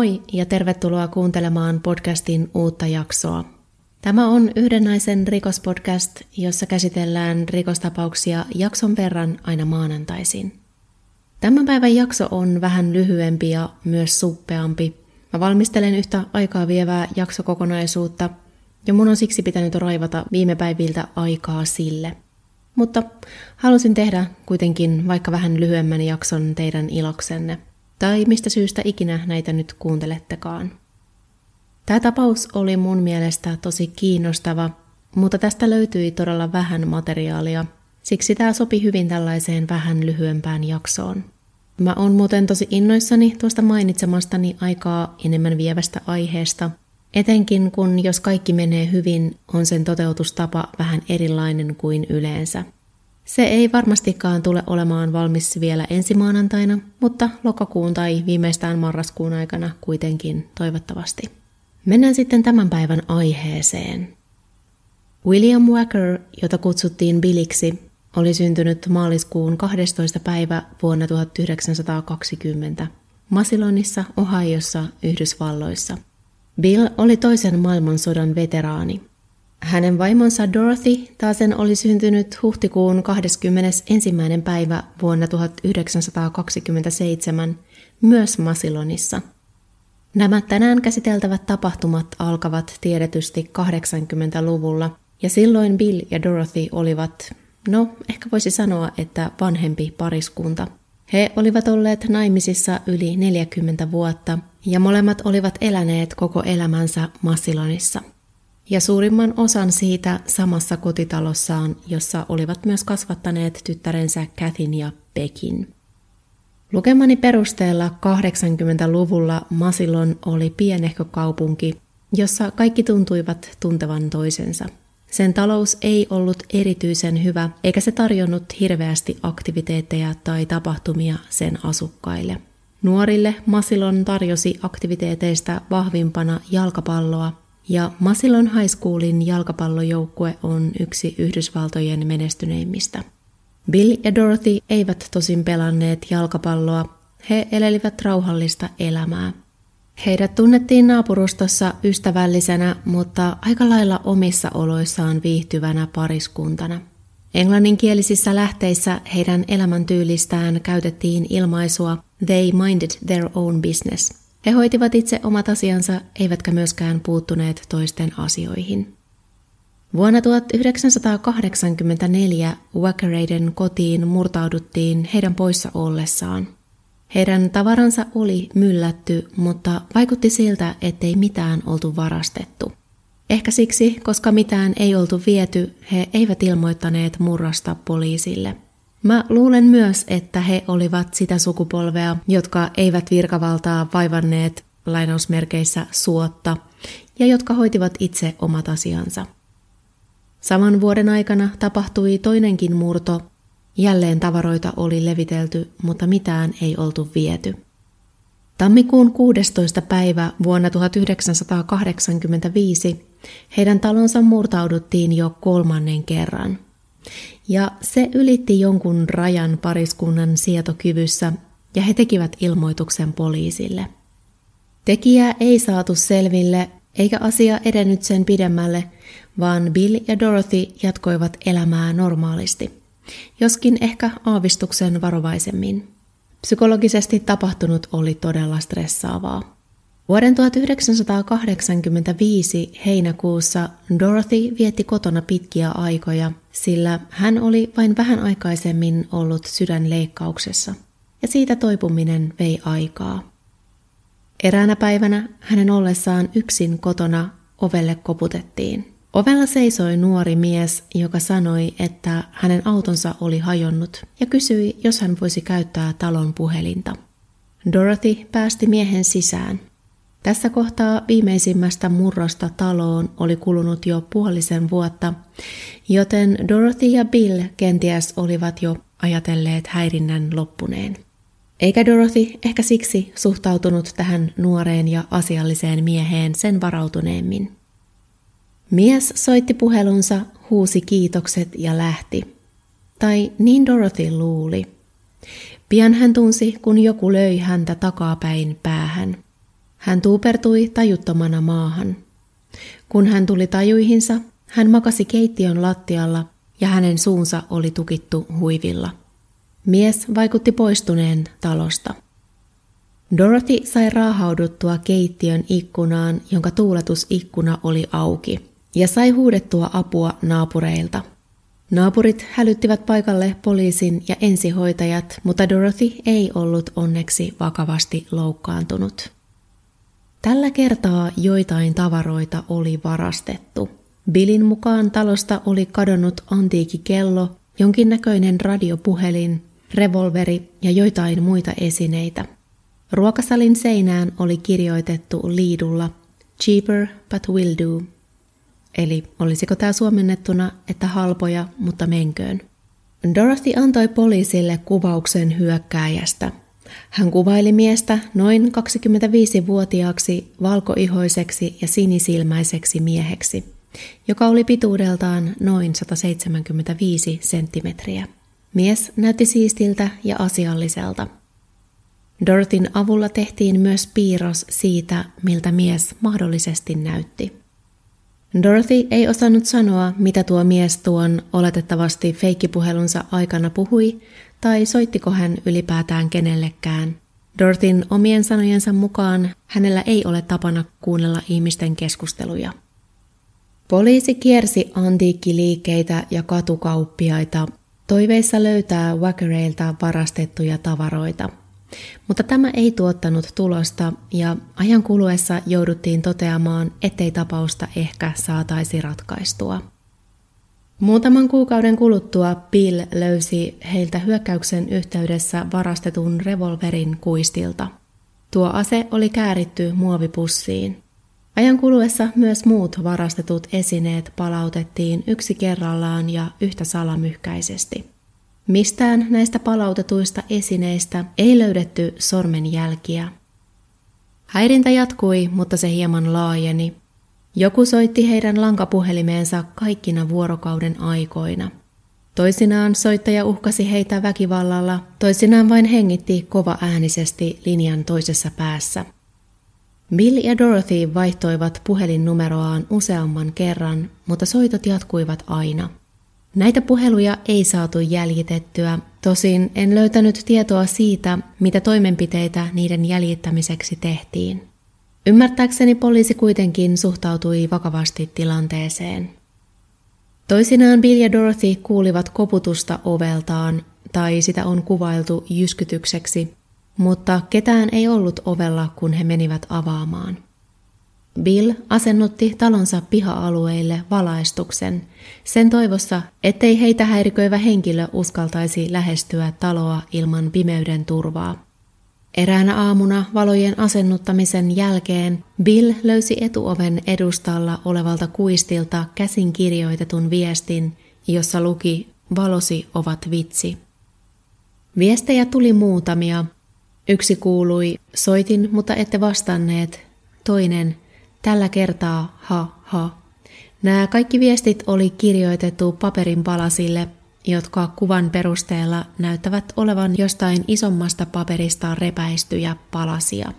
Moi ja tervetuloa kuuntelemaan podcastin uutta jaksoa. Tämä on yhden naisen rikospodcast, jossa käsitellään rikostapauksia jakson verran aina maanantaisin. Tämän päivän jakso on vähän lyhyempi ja myös suppeampi. Mä valmistelen yhtä aikaa vievää jaksokokonaisuutta, ja mun on siksi pitänyt raivata viime päiviltä aikaa sille. Mutta halusin tehdä kuitenkin vaikka vähän lyhyemmän jakson teidän iloksenne – tai mistä syystä ikinä näitä nyt kuuntelettekaan. Tämä tapaus oli mun mielestä tosi kiinnostava, mutta tästä löytyi todella vähän materiaalia, siksi tämä sopi hyvin tällaiseen vähän lyhyempään jaksoon. Mä oon muuten tosi innoissani tuosta mainitsemastani aikaa enemmän vievästä aiheesta, etenkin kun jos kaikki menee hyvin, on sen toteutustapa vähän erilainen kuin yleensä. Se ei varmastikaan tule olemaan valmis vielä ensi maanantaina, mutta lokakuun tai viimeistään marraskuun aikana kuitenkin toivottavasti. Mennään sitten tämän päivän aiheeseen. William Wacker, jota kutsuttiin Billiksi, oli syntynyt maaliskuun 12. päivä vuonna 1920 Masilonissa, Ohiossa, Yhdysvalloissa. Bill oli toisen maailmansodan veteraani. Hänen vaimonsa Dorothy taasen oli syntynyt huhtikuun 21. päivä vuonna 1927 myös Masilonissa. Nämä tänään käsiteltävät tapahtumat alkavat tiedetysti 80-luvulla, ja silloin Bill ja Dorothy olivat, no ehkä voisi sanoa, että vanhempi pariskunta. He olivat olleet naimisissa yli 40 vuotta, ja molemmat olivat eläneet koko elämänsä Masilonissa – ja suurimman osan siitä samassa kotitalossaan, jossa olivat myös kasvattaneet tyttärensä Kathin ja Beckin. Lukemani perusteella 80-luvulla Masilon oli pienehkö kaupunki, jossa kaikki tuntuivat tuntevan toisensa. Sen talous ei ollut erityisen hyvä, eikä se tarjonnut hirveästi aktiviteetteja tai tapahtumia sen asukkaille. Nuorille Masilon tarjosi aktiviteeteista vahvimpana jalkapalloa, ja Masilon High Schoolin jalkapallojoukkue on yksi Yhdysvaltojen menestyneimmistä. Bill ja Dorothy eivät tosin pelanneet jalkapalloa, he elelivät rauhallista elämää. Heidät tunnettiin naapurustossa ystävällisenä, mutta aika lailla omissa oloissaan viihtyvänä pariskuntana. Englanninkielisissä lähteissä heidän elämäntyylistään käytettiin ilmaisua they minded their own business – he hoitivat itse omat asiansa, eivätkä myöskään puuttuneet toisten asioihin. Vuonna 1984 Wackereiden kotiin murtauduttiin heidän poissa ollessaan. Heidän tavaransa oli myllätty, mutta vaikutti siltä, ettei mitään oltu varastettu. Ehkä siksi, koska mitään ei oltu viety, he eivät ilmoittaneet murrasta poliisille – Mä luulen myös, että he olivat sitä sukupolvea, jotka eivät virkavaltaa vaivanneet lainausmerkeissä suotta ja jotka hoitivat itse omat asiansa. Saman vuoden aikana tapahtui toinenkin murto. Jälleen tavaroita oli levitelty, mutta mitään ei oltu viety. Tammikuun 16. päivä vuonna 1985 heidän talonsa murtauduttiin jo kolmannen kerran – ja se ylitti jonkun rajan pariskunnan sietokyvyssä ja he tekivät ilmoituksen poliisille. Tekijää ei saatu selville eikä asia edennyt sen pidemmälle, vaan Bill ja Dorothy jatkoivat elämää normaalisti, joskin ehkä aavistuksen varovaisemmin. Psykologisesti tapahtunut oli todella stressaavaa. Vuoden 1985 heinäkuussa Dorothy vietti kotona pitkiä aikoja, sillä hän oli vain vähän aikaisemmin ollut sydänleikkauksessa, ja siitä toipuminen vei aikaa. Eräänä päivänä hänen ollessaan yksin kotona ovelle koputettiin. Ovella seisoi nuori mies, joka sanoi, että hänen autonsa oli hajonnut ja kysyi, jos hän voisi käyttää talon puhelinta. Dorothy päästi miehen sisään. Tässä kohtaa viimeisimmästä murrosta taloon oli kulunut jo puolisen vuotta, joten Dorothy ja Bill kenties olivat jo ajatelleet häirinnän loppuneen. Eikä Dorothy ehkä siksi suhtautunut tähän nuoreen ja asialliseen mieheen sen varautuneemmin. Mies soitti puhelunsa, huusi kiitokset ja lähti. Tai niin Dorothy luuli. Pian hän tunsi, kun joku löi häntä takapäin päähän – Hän tuupertui tajuttomana maahan. Kun hän tuli tajuihinsa, hän makasi keittiön lattialla ja hänen suunsa oli tukittu huivilla. Mies vaikutti poistuneen talosta. Dorothy sai raahauduttua keittiön ikkunaan, jonka tuuletusikkuna oli auki, ja sai huudettua apua naapureilta. Naapurit hälyttivät paikalle poliisin ja ensihoitajat, mutta Dorothy ei ollut onneksi vakavasti loukkaantunut. Tällä kertaa joitain tavaroita oli varastettu. Billin mukaan talosta oli kadonnut antiikikello, jonkinnäköinen radiopuhelin, revolveri ja joitain muita esineitä. Ruokasalin seinään oli kirjoitettu liidulla Cheaper but will do. Eli olisiko tämä suomennettuna, että halpoja, mutta menköön. Dorothy antoi poliisille kuvauksen hyökkääjästä. Hän kuvaili miestä noin 25-vuotiaaksi valkoihoiseksi ja sinisilmäiseksi mieheksi, joka oli pituudeltaan noin 175 senttimetriä. Mies näytti siistiltä ja asialliselta. Dorotin avulla tehtiin myös piirros siitä, miltä mies mahdollisesti näytti. Dorothy ei osannut sanoa, mitä tuo mies tuon oletettavasti feikkipuhelunsa aikana puhui, tai soittiko hän ylipäätään kenellekään. Dorothyn omien sanojensa mukaan hänellä ei ole tapana kuunnella ihmisten keskusteluja. Poliisi kiersi antiikkiliikkeitä ja katukauppiaita toiveissa löytää Wackereilta varastettuja tavaroita – mutta tämä ei tuottanut tulosta ja ajan kuluessa jouduttiin toteamaan, ettei tapausta ehkä saataisi ratkaistua. Muutaman kuukauden kuluttua Bill löysi heiltä hyökkäyksen yhteydessä varastetun revolverin kuistilta. Tuo ase oli kääritty muovipussiin. Ajan kuluessa myös muut varastetut esineet palautettiin yksi kerrallaan ja yhtä salamyhkäisesti. Mistään näistä palautetuista esineistä ei löydetty sormenjälkiä. Häirintä jatkui, mutta se hieman laajeni. Joku soitti heidän lankapuhelimeensa kaikkina vuorokauden aikoina. Toisinaan soittaja uhkasi heitä väkivallalla, toisinaan vain hengitti kova äänisesti linjan toisessa päässä. Bill ja Dorothy vaihtoivat puhelinnumeroaan useamman kerran, mutta soitot jatkuivat aina – Näitä puheluja ei saatu jäljitettyä, tosin en löytänyt tietoa siitä, mitä toimenpiteitä niiden jäljittämiseksi tehtiin. Ymmärtääkseni poliisi kuitenkin suhtautui vakavasti tilanteeseen. Toisinaan Bill ja Dorothy kuulivat koputusta oveltaan, tai sitä on kuvailtu jyskytykseksi, mutta ketään ei ollut ovella, kun he menivät avaamaan. Bill asennutti talonsa piha-alueille valaistuksen, sen toivossa, ettei heitä häiriköivä henkilö uskaltaisi lähestyä taloa ilman pimeyden turvaa. Eräänä aamuna valojen asennuttamisen jälkeen Bill löysi etuoven edustalla olevalta kuistilta käsin kirjoitetun viestin, jossa luki Valosi ovat vitsi. Viestejä tuli muutamia. Yksi kuului, soitin, mutta ette vastanneet. Toinen, Tällä kertaa ha ha. Nämä kaikki viestit oli kirjoitettu paperin palasille, jotka kuvan perusteella näyttävät olevan jostain isommasta paperista repäistyjä palasia.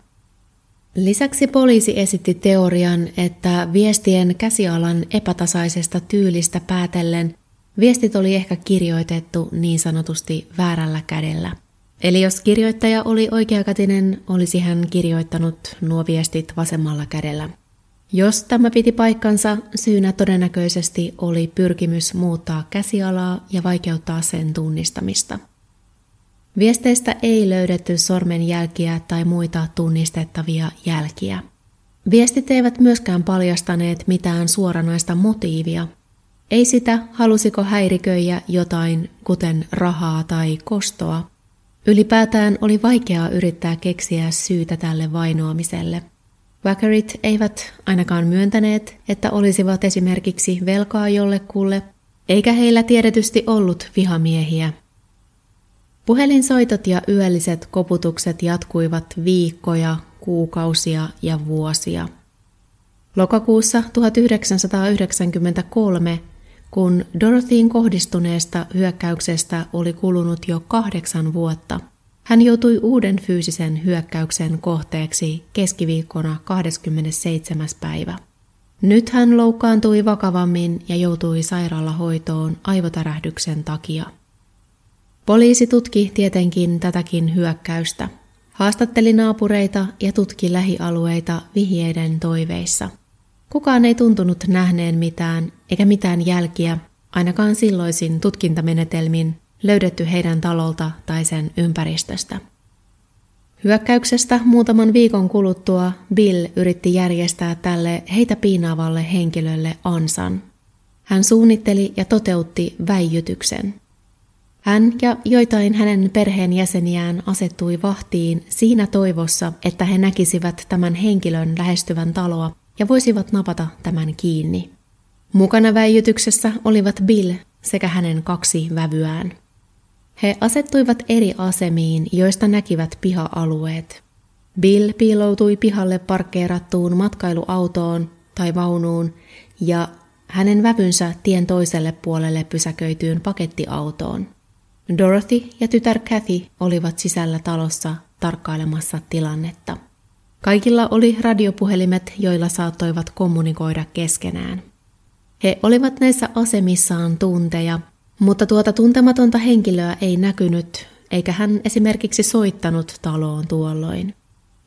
Lisäksi poliisi esitti teorian, että viestien käsialan epätasaisesta tyylistä päätellen viestit oli ehkä kirjoitettu niin sanotusti väärällä kädellä. Eli jos kirjoittaja oli oikeakätinen, olisi hän kirjoittanut nuo viestit vasemmalla kädellä. Jos tämä piti paikkansa, syynä todennäköisesti oli pyrkimys muuttaa käsialaa ja vaikeuttaa sen tunnistamista. Viesteistä ei löydetty sormenjälkiä tai muita tunnistettavia jälkiä. Viestit eivät myöskään paljastaneet mitään suoranaista motiivia. Ei sitä, halusiko häiriköijä jotain, kuten rahaa tai kostoa. Ylipäätään oli vaikeaa yrittää keksiä syytä tälle vainoamiselle. Wackerit eivät ainakaan myöntäneet, että olisivat esimerkiksi velkaa jollekulle, eikä heillä tiedetysti ollut vihamiehiä. Puhelinsoitot ja yölliset koputukset jatkuivat viikkoja, kuukausia ja vuosia. Lokakuussa 1993, kun Dorothyin kohdistuneesta hyökkäyksestä oli kulunut jo kahdeksan vuotta, hän joutui uuden fyysisen hyökkäyksen kohteeksi keskiviikkona 27. päivä. Nyt hän loukkaantui vakavammin ja joutui sairaalahoitoon aivotärähdyksen takia. Poliisi tutki tietenkin tätäkin hyökkäystä. Haastatteli naapureita ja tutki lähialueita vihjeiden toiveissa. Kukaan ei tuntunut nähneen mitään eikä mitään jälkiä, ainakaan silloisin tutkintamenetelmin, löydetty heidän talolta tai sen ympäristöstä. Hyökkäyksestä muutaman viikon kuluttua Bill yritti järjestää tälle heitä piinaavalle henkilölle ansan. Hän suunnitteli ja toteutti väijytyksen. Hän ja joitain hänen perheenjäseniään asettui vahtiin siinä toivossa, että he näkisivät tämän henkilön lähestyvän taloa ja voisivat napata tämän kiinni. Mukana väijytyksessä olivat Bill sekä hänen kaksi vävyään. He asettuivat eri asemiin, joista näkivät piha-alueet. Bill piiloutui pihalle parkkeerattuun matkailuautoon tai vaunuun ja hänen vävynsä tien toiselle puolelle pysäköityyn pakettiautoon. Dorothy ja tytär Kathy olivat sisällä talossa tarkkailemassa tilannetta. Kaikilla oli radiopuhelimet, joilla saattoivat kommunikoida keskenään. He olivat näissä asemissaan tunteja mutta tuota tuntematonta henkilöä ei näkynyt, eikä hän esimerkiksi soittanut taloon tuolloin.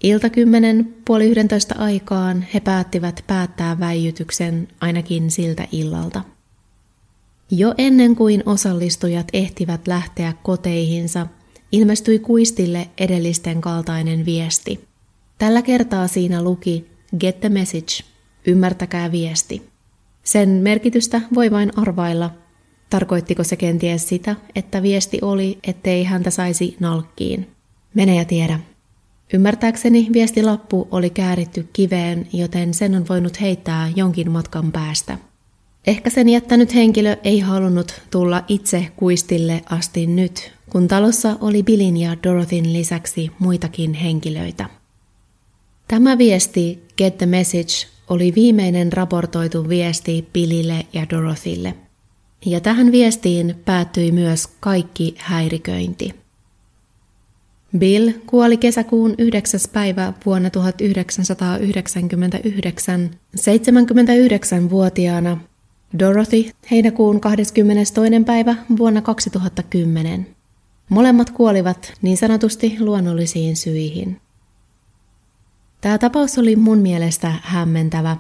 Iltakymmenen puoli yhdentoista aikaan he päättivät päättää väijytyksen ainakin siltä illalta. Jo ennen kuin osallistujat ehtivät lähteä koteihinsa, ilmestyi kuistille edellisten kaltainen viesti. Tällä kertaa siinä luki Get the message, ymmärtäkää viesti. Sen merkitystä voi vain arvailla, Tarkoittiko se kenties sitä, että viesti oli, ettei häntä saisi nalkkiin? Mene ja tiedä. Ymmärtääkseni viestilappu oli kääritty kiveen, joten sen on voinut heittää jonkin matkan päästä. Ehkä sen jättänyt henkilö ei halunnut tulla itse kuistille asti nyt, kun talossa oli Billin ja Dorothyn lisäksi muitakin henkilöitä. Tämä viesti, Get the Message, oli viimeinen raportoitu viesti Billille ja Dorothylle – ja tähän viestiin päättyi myös kaikki häiriköinti. Bill kuoli kesäkuun 9. päivä vuonna 1999 79-vuotiaana, Dorothy heinäkuun 22. päivä vuonna 2010. Molemmat kuolivat niin sanotusti luonnollisiin syihin. Tämä tapaus oli mun mielestä hämmentävä,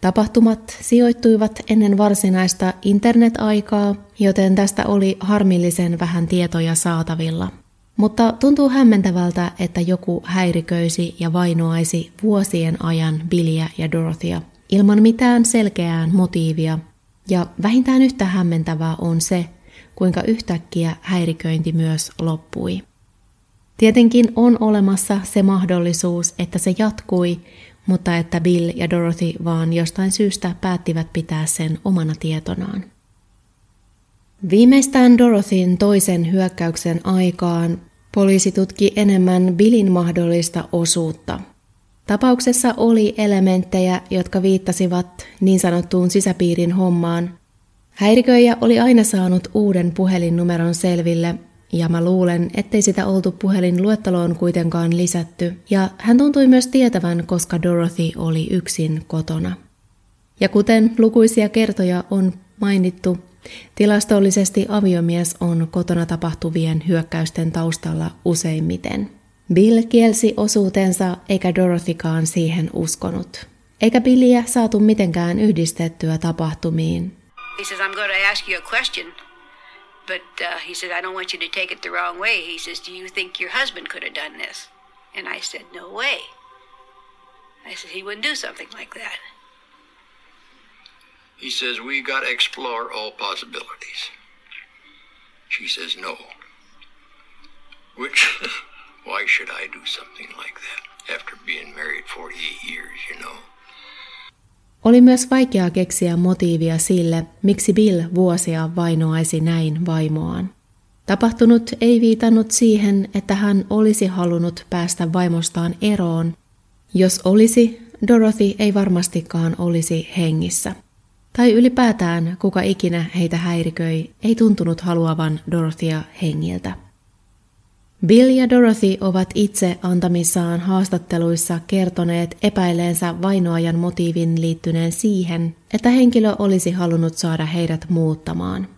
Tapahtumat sijoittuivat ennen varsinaista internet-aikaa, joten tästä oli harmillisen vähän tietoja saatavilla. Mutta tuntuu hämmentävältä, että joku häiriköisi ja vainoaisi vuosien ajan Billiä ja Dorothea ilman mitään selkeää motiivia. Ja vähintään yhtä hämmentävää on se, kuinka yhtäkkiä häiriköinti myös loppui. Tietenkin on olemassa se mahdollisuus, että se jatkui, mutta että Bill ja Dorothy vaan jostain syystä päättivät pitää sen omana tietonaan. Viimeistään Dorothyn toisen hyökkäyksen aikaan poliisi tutki enemmän Billin mahdollista osuutta. Tapauksessa oli elementtejä, jotka viittasivat niin sanottuun sisäpiirin hommaan. Häiriköijä oli aina saanut uuden puhelinnumeron selville ja mä luulen, ettei sitä oltu puhelin luetteloon kuitenkaan lisätty, ja hän tuntui myös tietävän, koska Dorothy oli yksin kotona. Ja kuten lukuisia kertoja on mainittu, tilastollisesti aviomies on kotona tapahtuvien hyökkäysten taustalla useimmiten. Bill kielsi osuutensa eikä Dorothykaan siihen uskonut. Eikä Billiä saatu mitenkään yhdistettyä tapahtumiin. He says, I'm going to ask you a question. But uh, he said, I don't want you to take it the wrong way. He says, Do you think your husband could have done this? And I said, No way. I said, He wouldn't do something like that. He says, We got to explore all possibilities. She says, No. Which, why should I do something like that after being married 48 years, you know? Oli myös vaikeaa keksiä motiivia sille, miksi Bill vuosia vainoaisi näin vaimoaan. Tapahtunut ei viitannut siihen, että hän olisi halunnut päästä vaimostaan eroon. Jos olisi, Dorothy ei varmastikaan olisi hengissä. Tai ylipäätään kuka ikinä heitä häiriköi, ei tuntunut haluavan Dorothea hengiltä. Bill ja Dorothy ovat itse antamissaan haastatteluissa kertoneet epäileensä vainoajan motiivin liittyneen siihen, että henkilö olisi halunnut saada heidät muuttamaan.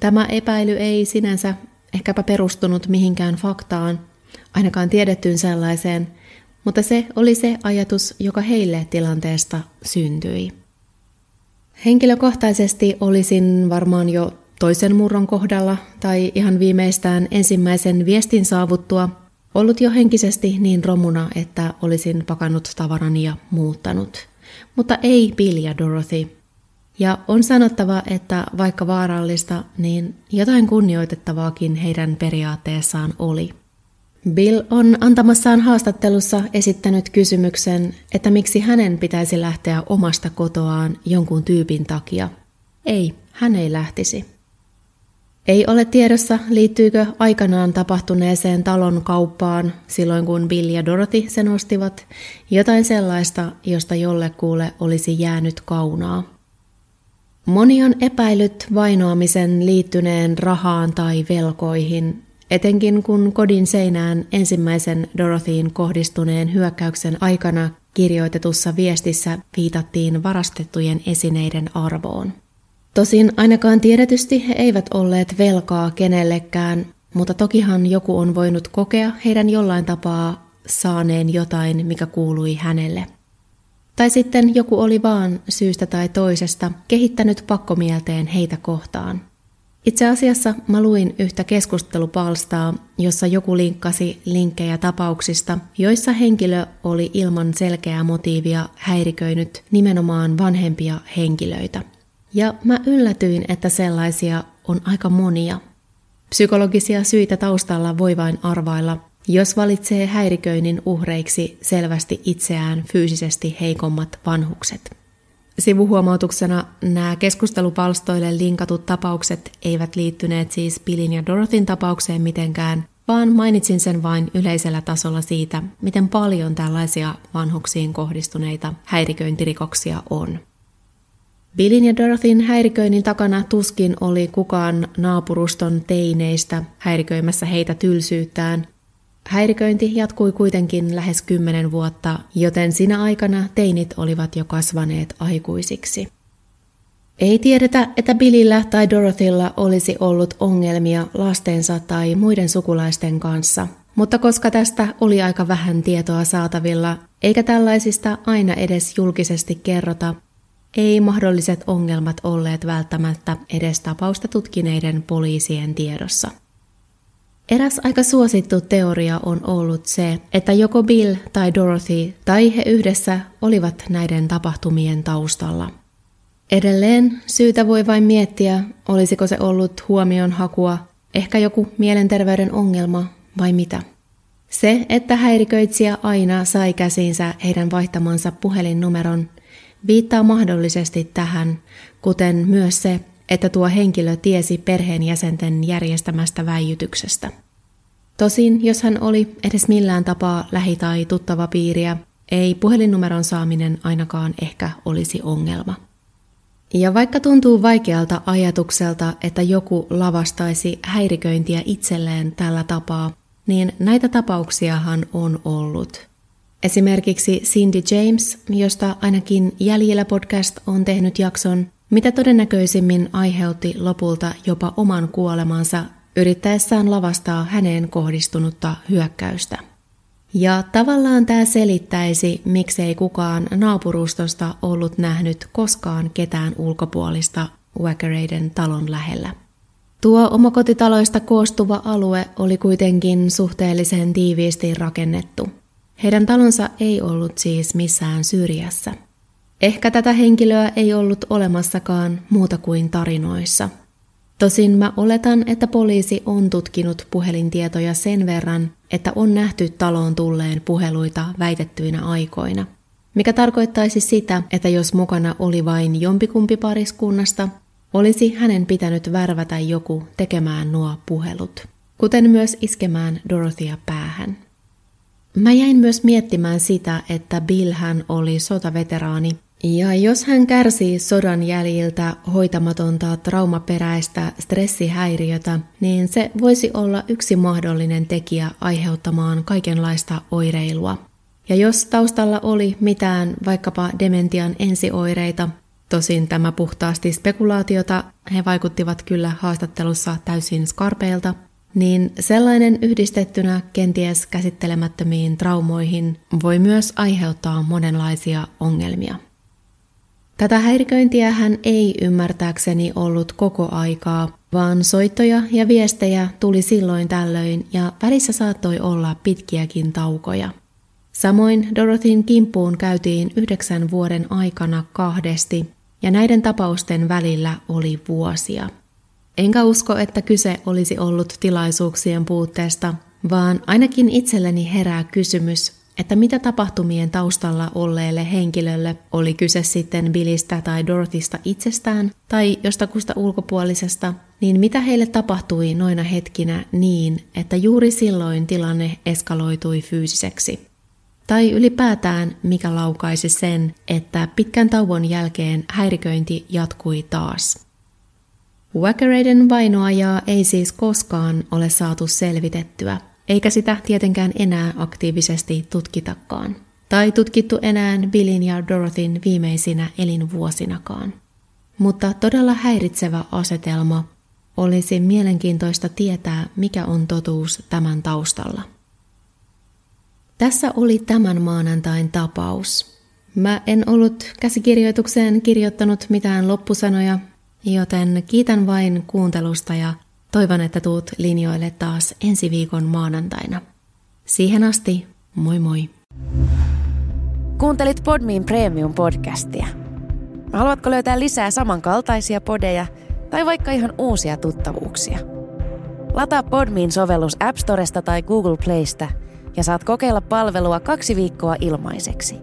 Tämä epäily ei sinänsä ehkäpä perustunut mihinkään faktaan, ainakaan tiedettyyn sellaiseen, mutta se oli se ajatus, joka heille tilanteesta syntyi. Henkilökohtaisesti olisin varmaan jo toisen murron kohdalla tai ihan viimeistään ensimmäisen viestin saavuttua ollut jo henkisesti niin romuna, että olisin pakannut tavarani ja muuttanut. Mutta ei Bill ja Dorothy. Ja on sanottava, että vaikka vaarallista, niin jotain kunnioitettavaakin heidän periaatteessaan oli. Bill on antamassaan haastattelussa esittänyt kysymyksen, että miksi hänen pitäisi lähteä omasta kotoaan jonkun tyypin takia. Ei, hän ei lähtisi. Ei ole tiedossa, liittyykö aikanaan tapahtuneeseen talon kauppaan silloin kun Bill ja Dorothy sen ostivat, jotain sellaista, josta jollekuule olisi jäänyt kaunaa. Moni on epäilyt vainoamisen liittyneen rahaan tai velkoihin, etenkin kun kodin seinään ensimmäisen Dorothyin kohdistuneen hyökkäyksen aikana kirjoitetussa viestissä viitattiin varastettujen esineiden arvoon. Tosin ainakaan tiedetysti he eivät olleet velkaa kenellekään, mutta tokihan joku on voinut kokea heidän jollain tapaa saaneen jotain, mikä kuului hänelle. Tai sitten joku oli vaan syystä tai toisesta kehittänyt pakkomielteen heitä kohtaan. Itse asiassa mä luin yhtä keskustelupalstaa, jossa joku linkkasi linkkejä tapauksista, joissa henkilö oli ilman selkeää motiivia häiriköinyt nimenomaan vanhempia henkilöitä. Ja mä yllätyin, että sellaisia on aika monia. Psykologisia syitä taustalla voi vain arvailla, jos valitsee häiriköinnin uhreiksi selvästi itseään fyysisesti heikommat vanhukset. Sivuhuomautuksena nämä keskustelupalstoille linkatut tapaukset eivät liittyneet siis Billin ja Dorothyn tapaukseen mitenkään, vaan mainitsin sen vain yleisellä tasolla siitä, miten paljon tällaisia vanhuksiin kohdistuneita häiriköintirikoksia on. Billin ja Dorothyn häiriköinnin takana tuskin oli kukaan naapuruston teineistä häiriköimässä heitä tylsyyttään. Häiriköinti jatkui kuitenkin lähes kymmenen vuotta, joten sinä aikana teinit olivat jo kasvaneet aikuisiksi. Ei tiedetä, että Billillä tai Dorothylla olisi ollut ongelmia lastensa tai muiden sukulaisten kanssa, mutta koska tästä oli aika vähän tietoa saatavilla, eikä tällaisista aina edes julkisesti kerrota, ei mahdolliset ongelmat olleet välttämättä edes tapausta tutkineiden poliisien tiedossa. Eräs aika suosittu teoria on ollut se, että joko Bill tai Dorothy tai he yhdessä olivat näiden tapahtumien taustalla. Edelleen syytä voi vain miettiä, olisiko se ollut huomion hakua, ehkä joku mielenterveyden ongelma vai mitä. Se, että häiriköitsijä aina sai käsiinsä heidän vaihtamansa puhelinnumeron, viittaa mahdollisesti tähän, kuten myös se, että tuo henkilö tiesi perheenjäsenten järjestämästä väijytyksestä. Tosin, jos hän oli edes millään tapaa lähi- tai tuttava piiriä, ei puhelinnumeron saaminen ainakaan ehkä olisi ongelma. Ja vaikka tuntuu vaikealta ajatukselta, että joku lavastaisi häiriköintiä itselleen tällä tapaa, niin näitä tapauksiahan on ollut. Esimerkiksi Cindy James, josta ainakin Jäljellä podcast on tehnyt jakson, mitä todennäköisimmin aiheutti lopulta jopa oman kuolemansa yrittäessään lavastaa häneen kohdistunutta hyökkäystä. Ja tavallaan tämä selittäisi, miksei kukaan naapurustosta ollut nähnyt koskaan ketään ulkopuolista Wackereiden talon lähellä. Tuo omakotitaloista koostuva alue oli kuitenkin suhteellisen tiiviisti rakennettu – heidän talonsa ei ollut siis missään syrjässä. Ehkä tätä henkilöä ei ollut olemassakaan muuta kuin tarinoissa. Tosin mä oletan, että poliisi on tutkinut puhelintietoja sen verran, että on nähty taloon tulleen puheluita väitettyinä aikoina. Mikä tarkoittaisi sitä, että jos mukana oli vain jompikumpi pariskunnasta, olisi hänen pitänyt värvätä joku tekemään nuo puhelut, kuten myös iskemään Dorothea päähän. Mä jäin myös miettimään sitä, että Bill hän oli sotaveteraani Ja jos hän kärsii sodan jäljiltä hoitamatonta traumaperäistä stressihäiriötä, niin se voisi olla yksi mahdollinen tekijä aiheuttamaan kaikenlaista oireilua. Ja jos taustalla oli mitään vaikkapa dementian ensioireita, tosin tämä puhtaasti spekulaatiota, he vaikuttivat kyllä haastattelussa täysin skarpeilta, niin sellainen yhdistettynä kenties käsittelemättömiin traumoihin voi myös aiheuttaa monenlaisia ongelmia. Tätä häiriköintiä hän ei ymmärtääkseni ollut koko aikaa, vaan soittoja ja viestejä tuli silloin tällöin ja välissä saattoi olla pitkiäkin taukoja. Samoin Dorothyn kimppuun käytiin yhdeksän vuoden aikana kahdesti, ja näiden tapausten välillä oli vuosia. Enkä usko, että kyse olisi ollut tilaisuuksien puutteesta, vaan ainakin itselleni herää kysymys, että mitä tapahtumien taustalla olleelle henkilölle, oli kyse sitten Billistä tai Dorothysta itsestään tai jostakusta ulkopuolisesta, niin mitä heille tapahtui noina hetkinä niin, että juuri silloin tilanne eskaloitui fyysiseksi. Tai ylipäätään mikä laukaisi sen, että pitkän tauon jälkeen häiriköinti jatkui taas. Wackereiden vainoajaa ei siis koskaan ole saatu selvitettyä, eikä sitä tietenkään enää aktiivisesti tutkitakaan. Tai tutkittu enää Billin ja Dorothyn viimeisinä elinvuosinakaan. Mutta todella häiritsevä asetelma olisi mielenkiintoista tietää, mikä on totuus tämän taustalla. Tässä oli tämän maanantain tapaus. Mä en ollut käsikirjoitukseen kirjoittanut mitään loppusanoja, joten kiitän vain kuuntelusta ja toivon, että tuut linjoille taas ensi viikon maanantaina. Siihen asti, moi moi! Kuuntelit Podmin Premium-podcastia. Haluatko löytää lisää samankaltaisia podeja tai vaikka ihan uusia tuttavuuksia? Lataa Podmin sovellus App Storesta tai Google Playsta – ja saat kokeilla palvelua kaksi viikkoa ilmaiseksi.